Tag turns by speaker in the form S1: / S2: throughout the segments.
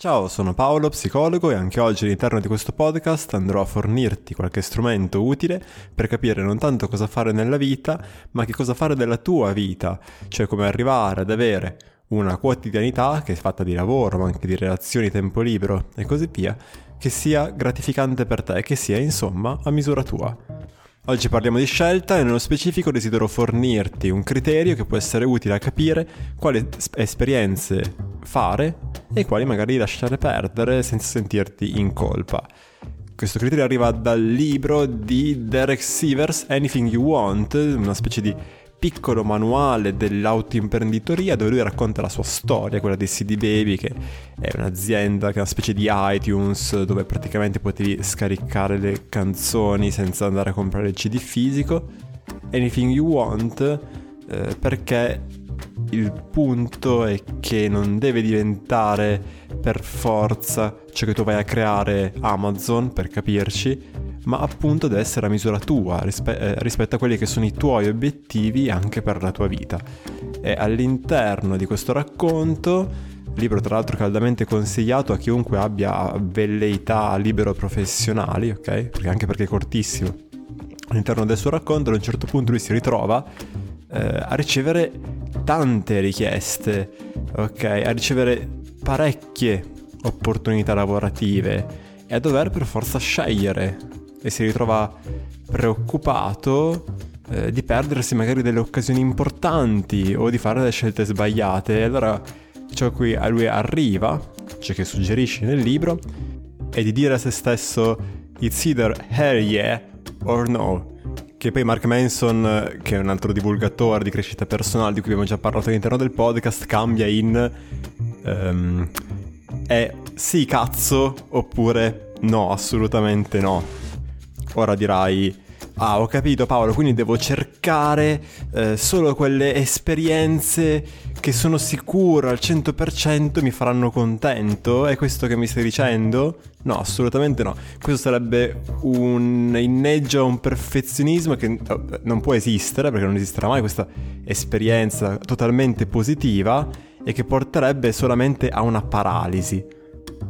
S1: Ciao, sono Paolo, psicologo e anche oggi all'interno di questo podcast andrò a fornirti qualche strumento utile per capire non tanto cosa fare nella vita, ma che cosa fare della tua vita, cioè come arrivare ad avere una quotidianità che è fatta di lavoro, ma anche di relazioni, tempo libero e così via, che sia gratificante per te, che sia insomma a misura tua. Oggi parliamo di scelta e nello specifico desidero fornirti un criterio che può essere utile a capire quali esperienze fare e quali magari lasciare perdere senza sentirti in colpa. Questo criterio arriva dal libro di Derek Sivers, Anything You Want, una specie di piccolo manuale dell'autoimprenditoria dove lui racconta la sua storia, quella di CD Baby, che è un'azienda che è una specie di iTunes dove praticamente potevi scaricare le canzoni senza andare a comprare il CD fisico. Anything You Want, eh, perché il punto è che non deve diventare per forza ciò che tu vai a creare Amazon, per capirci, ma appunto deve essere a misura tua rispe- eh, rispetto a quelli che sono i tuoi obiettivi anche per la tua vita. E all'interno di questo racconto, libro tra l'altro caldamente consigliato a chiunque abbia velleità libero professionali, ok? Perché anche perché è cortissimo. All'interno del suo racconto, a un certo punto lui si ritrova eh, a ricevere tante richieste, ok? A ricevere parecchie opportunità lavorative e a dover per forza scegliere e si ritrova preoccupato eh, di perdersi magari delle occasioni importanti o di fare delle scelte sbagliate. E allora ciò a cui a lui arriva, ciò che suggerisce nel libro, è di dire a se stesso It's either hell yeah or no. Che poi Mark Manson, che è un altro divulgatore di crescita personale di cui abbiamo già parlato all'interno del podcast, cambia in um, è sì cazzo oppure no, assolutamente no. Ora dirai, ah ho capito Paolo, quindi devo cercare eh, solo quelle esperienze che sono sicuro al 100% mi faranno contento? È questo che mi stai dicendo? No, assolutamente no. Questo sarebbe un inneggio a un perfezionismo che eh, non può esistere perché non esisterà mai questa esperienza totalmente positiva e che porterebbe solamente a una paralisi.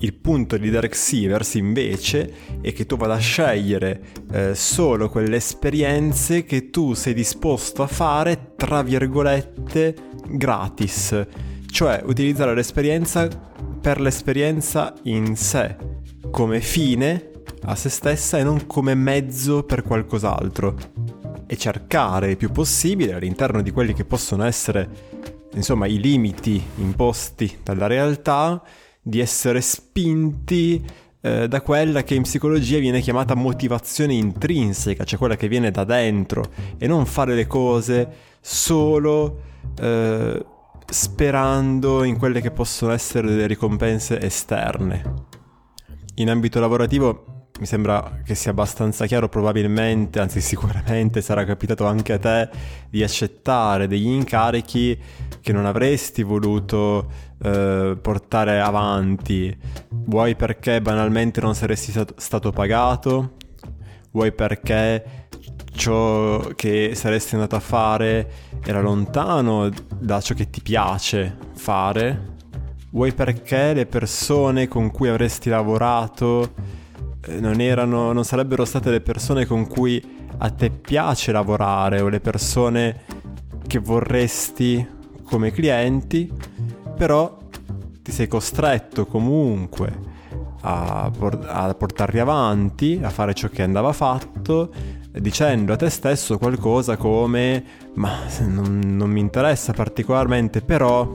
S1: Il punto di Derek Sivers invece è che tu vada a scegliere eh, solo quelle esperienze che tu sei disposto a fare, tra virgolette, gratis. Cioè utilizzare l'esperienza per l'esperienza in sé, come fine a se stessa e non come mezzo per qualcos'altro. E cercare il più possibile all'interno di quelli che possono essere insomma, i limiti imposti dalla realtà, di essere spinti eh, da quella che in psicologia viene chiamata motivazione intrinseca, cioè quella che viene da dentro, e non fare le cose solo eh, sperando in quelle che possono essere delle ricompense esterne. In ambito lavorativo mi sembra che sia abbastanza chiaro, probabilmente, anzi sicuramente sarà capitato anche a te di accettare degli incarichi che non avresti voluto eh, portare avanti, vuoi perché banalmente non saresti stato pagato, vuoi perché ciò che saresti andato a fare era lontano da ciò che ti piace fare, vuoi perché le persone con cui avresti lavorato non, erano, non sarebbero state le persone con cui a te piace lavorare o le persone che vorresti come clienti, però ti sei costretto comunque a, por- a, portarli avanti, a fare ciò che andava fatto, dicendo a te stesso qualcosa come ma non, non mi interessa particolarmente, però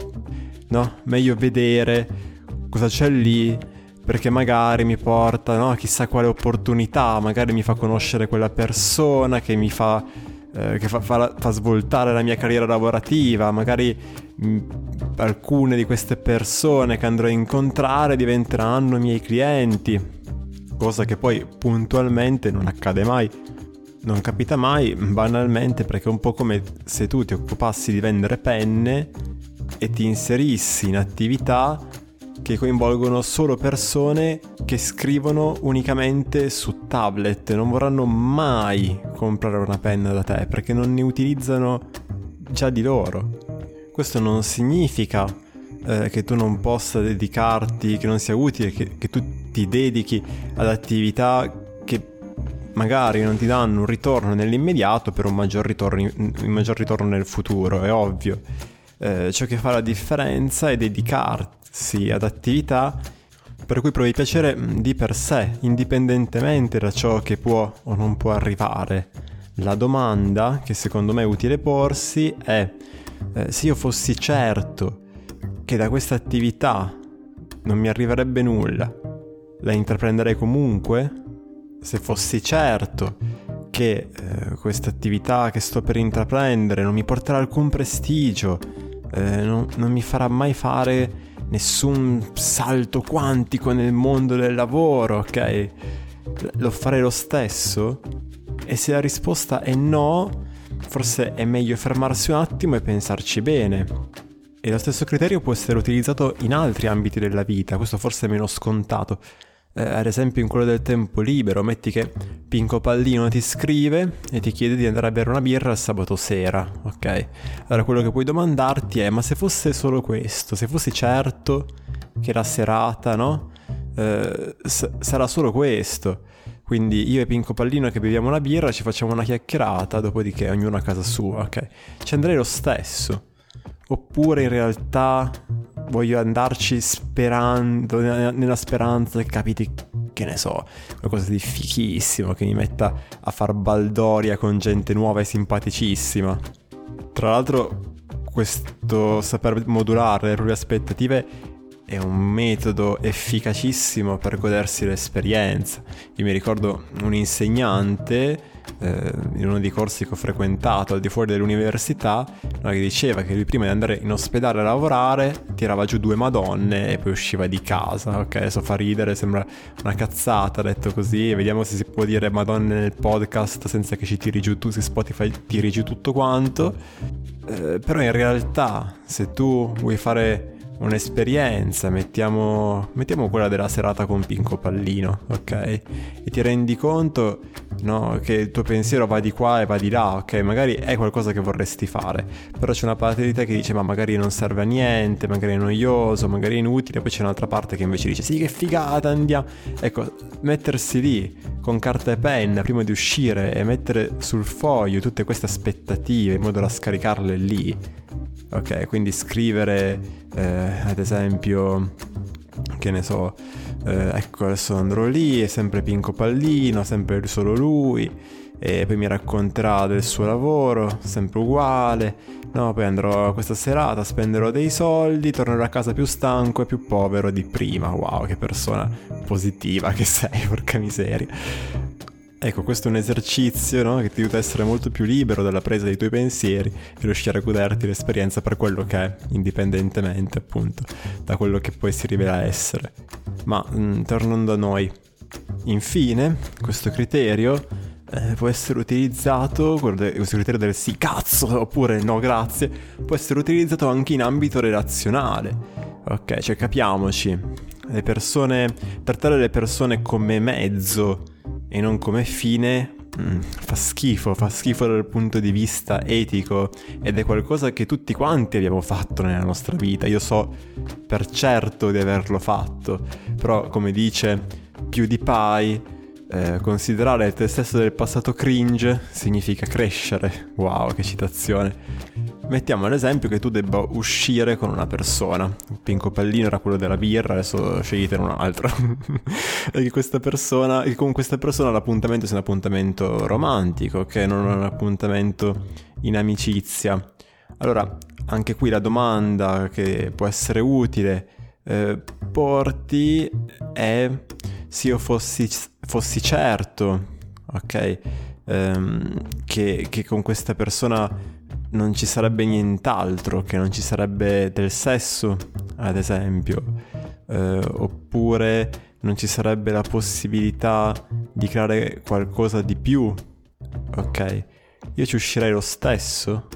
S1: no, meglio vedere cosa c'è lì perché magari mi porta no, a chissà quale opportunità, magari mi fa conoscere quella persona che mi fa, eh, che fa, fa, fa, svoltare la mia carriera lavorativa, magari mh, mm, alcune di queste persone che andrò a incontrare diventeranno miei clienti, cosa che poi puntualmente non accade mai. Non capita mai, banalmente, perché è un po' come se tu ti occupassi di vendere penne e ti inserissi in attività che coinvolgono solo persone che scrivono unicamente su tablet, non vorranno mai comprare una penna da te perché non ne utilizzano già di loro. Questo non significa eh, che tu non possa dedicarti, che non sia utile, che, che tu ti dedichi ad attività che magari non ti danno un ritorno nell'immediato per un maggior ritorno, un maggior ritorno nel futuro, è ovvio. Eh, ciò che fa la differenza è dedicarsi ad attività per cui provi piacere di per sé, indipendentemente da ciò che può o non può arrivare. La domanda che secondo me è utile porsi è eh, se io fossi certo che da questa attività non mi arriverebbe nulla, la intraprenderei comunque? Se fossi certo che eh, questa attività che sto per intraprendere non mi porterà alcun prestigio, eh, non, non mi farà mai fare nessun salto quantico nel mondo del lavoro, ok? Lo farei lo stesso? E se la risposta è no, forse è meglio fermarsi un attimo e pensarci bene. E lo stesso criterio può essere utilizzato in altri ambiti della vita, questo forse è meno scontato eh, ad esempio in quello del tempo libero, metti che Pinco Pallino ti scrive e ti chiede di andare a bere una birra il sabato sera, ok? Allora quello che puoi domandarti è, ma se fosse solo questo, se fossi certo che la serata, no? Eh, sarà solo questo. Quindi io e Pinco Pallino che beviamo una birra, ci facciamo una chiacchierata, dopodiché ognuno a casa sua, ok? Ci andrei lo stesso. Oppure in realtà voglio andarci sperando, nella speranza che capiti, che ne so, qualcosa di fichissimo, che mi metta a far baldoria con gente nuova e simpaticissima. Tra l'altro, questo saper modulare le proprie aspettative è un metodo efficacissimo per godersi l'esperienza. Io mi ricordo un insegnante eh, in uno dei corsi che ho frequentato al di fuori dell'università, no, che diceva che lui prima di andare in ospedale a lavorare tirava giù due madonne e poi usciva di casa. Ok, adesso fa ridere, sembra una cazzata detto così. Vediamo se si può dire madonne nel podcast senza che ci tiri giù tu, se Spotify tiri giù tutto quanto. Eh, però in realtà, se tu vuoi fare un'esperienza, mettiamo, mettiamo quella della serata con Pinco Pallino, ok? E ti rendi conto no, che il tuo pensiero va di qua e va di là, ok? Magari è qualcosa che vorresti fare, però c'è una parte di te che dice ma magari non serve a niente, magari è noioso, magari è inutile, poi c'è un'altra parte che invece dice sì che figata andiamo. Ecco, mettersi lì con carta e penna prima di uscire e mettere sul foglio tutte queste aspettative in modo da scaricarle lì Ok, quindi scrivere eh, ad esempio, che ne so, eh, ecco adesso andrò lì, è sempre Pinco Pallino, sempre solo lui, e poi mi racconterà del suo lavoro, sempre uguale, no, poi andrò questa serata, spenderò dei soldi, tornerò a casa più stanco e più povero di prima, wow, che persona positiva che sei, porca miseria. Ecco, questo è un esercizio no? che ti aiuta a essere molto più libero dalla presa dei tuoi pensieri e riuscire a goderti l'esperienza per quello che è, indipendentemente appunto da quello che poi si rivela essere. Ma mh, mm, tornando a noi, infine, questo criterio eh, può essere utilizzato, questo criterio del sì cazzo oppure no grazie, può essere utilizzato anche in ambito relazionale. Ok, cioè capiamoci, le persone, trattare le persone come mezzo e non come fine mm, fa schifo, fa schifo dal punto di vista etico ed è qualcosa che tutti quanti abbiamo fatto nella nostra vita. Io so per certo di averlo fatto, però come dice PewDiePie, eh, considerare te stesso del passato cringe significa crescere. Wow, che citazione. Mettiamo l'esempio che tu debba uscire con una persona. Il Pinco Pallino era quello della birra, adesso sceglietene un altro. e questa persona, con questa persona l'appuntamento sia un appuntamento romantico, che non un appuntamento in amicizia. Allora, anche qui la domanda che può essere utile eh, porti è se io fossi, fossi certo, ok, ehm, che, che con questa persona non ci sarebbe nient'altro, che non ci sarebbe del sesso, ad esempio, eh, oppure non ci sarebbe la possibilità di creare qualcosa di più, ok? Io ci uscirei lo stesso.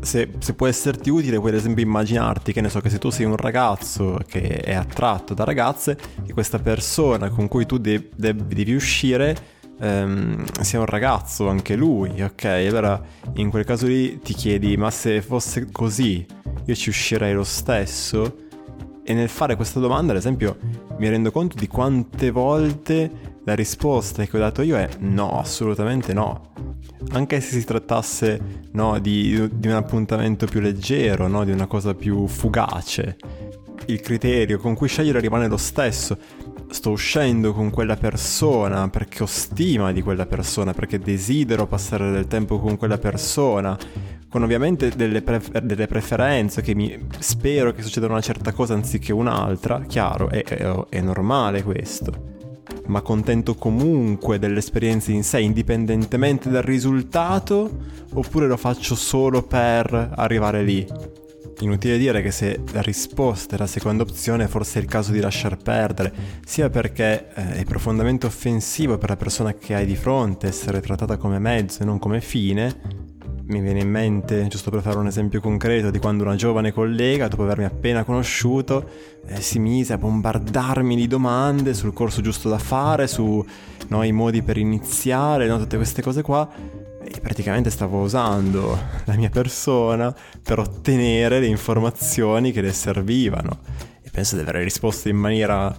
S1: Se, se, può esserti utile, puoi ad esempio immaginarti che ne so che se tu sei un ragazzo che è attratto da ragazze, che questa persona con cui tu de- de- devi uscire ehm, sia un ragazzo anche lui, ok? Allora in quel caso lì ti chiedi, ma se fosse così, io ci uscirei lo stesso? E nel fare questa domanda, ad esempio, mi rendo conto di quante volte la risposta che ho dato io è no, assolutamente no. Anche se si trattasse no, di, di, un appuntamento più leggero, no, di una cosa più fugace. Il criterio con cui scegliere rimane lo stesso. Sto uscendo con quella persona perché ho stima di quella persona, perché desidero passare del tempo con quella persona, con ovviamente delle, pre- delle preferenze che mi spero che succeda una certa cosa anziché un'altra, chiaro, è, è, è normale questo ma contento comunque dell'esperienza in sé, indipendentemente dal risultato, oppure lo faccio solo per arrivare lì? Inutile dire che se la risposta è la seconda opzione, forse è il caso di lasciar perdere, sia perché eh, è profondamente offensivo per la persona che hai di fronte essere trattata come mezzo e non come fine, mi viene in mente, giusto per fare un esempio concreto, di quando una giovane collega, dopo avermi appena conosciuto, eh, si mise a bombardarmi di domande sul corso giusto da fare, su no, modi per iniziare, no, tutte queste cose qua. E praticamente stavo usando la mia persona per ottenere le informazioni che le servivano. E penso di aver risposto in maniera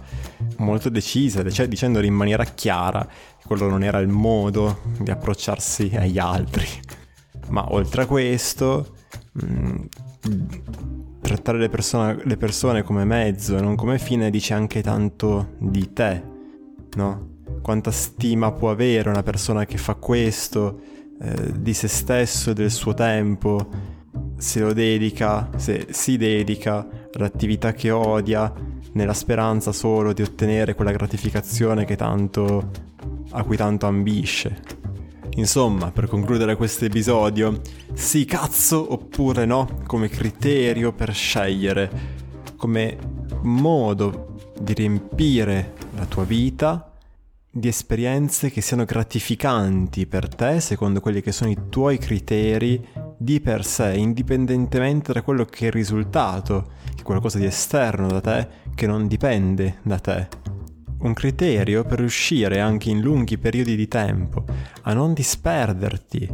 S1: molto decisa, cioè dicendolo in maniera chiara che quello non era il modo di approcciarsi agli altri. Ma oltre a questo, mh, mm, trattare le, persone, le persone come mezzo e non come fine dice anche tanto di te, no? Quanta stima può avere una persona che fa questo eh, di se stesso e del suo tempo, se lo dedica, se si dedica all'attività che odia, nella speranza solo di ottenere quella gratificazione tanto, a cui tanto ambisce. Insomma, per concludere questo episodio, sì cazzo oppure no come criterio per scegliere, come modo di riempire la tua vita di esperienze che siano gratificanti per te secondo quelli che sono i tuoi criteri di per sé, indipendentemente da quello che è il risultato, che è qualcosa di esterno da te che non dipende da te. Un criterio per riuscire anche in lunghi periodi di tempo a non disperderti,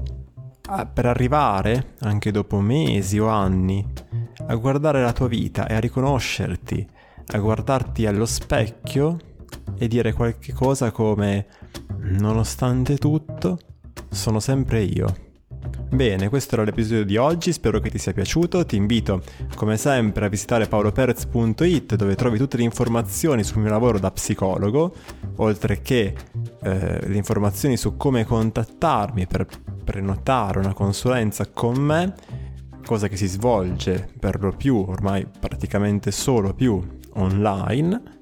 S1: a, per arrivare, anche dopo mesi o anni, a guardare la tua vita e a riconoscerti, a guardarti allo specchio e dire qualche cosa come nonostante tutto sono sempre io. Bene, questo era l'episodio di oggi, spero che ti sia piaciuto, ti invito come sempre a visitare paoloperez.it dove trovi tutte le informazioni sul mio lavoro da psicologo, oltre che eh, le informazioni su come contattarmi per prenotare una consulenza con me, cosa che si svolge per lo più, ormai praticamente solo più online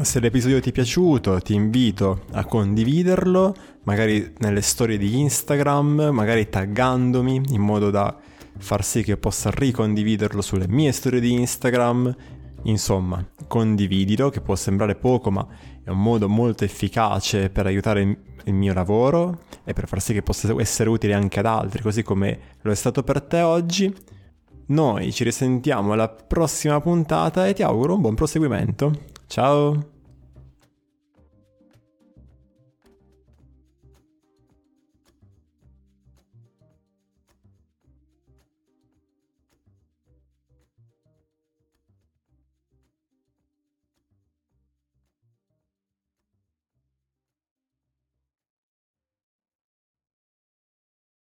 S1: se l'episodio ti è piaciuto ti invito a condividerlo, magari nelle storie di Instagram, magari taggandomi in modo da far sì che possa ricondividerlo sulle mie storie di Instagram. Insomma, condividilo, che può sembrare poco, ma è un modo molto efficace per aiutare il mio lavoro e per far sì che possa essere utile anche ad altri, così come lo è stato per te oggi. Noi ci risentiamo alla prossima puntata e ti auguro un buon proseguimento. Ciao!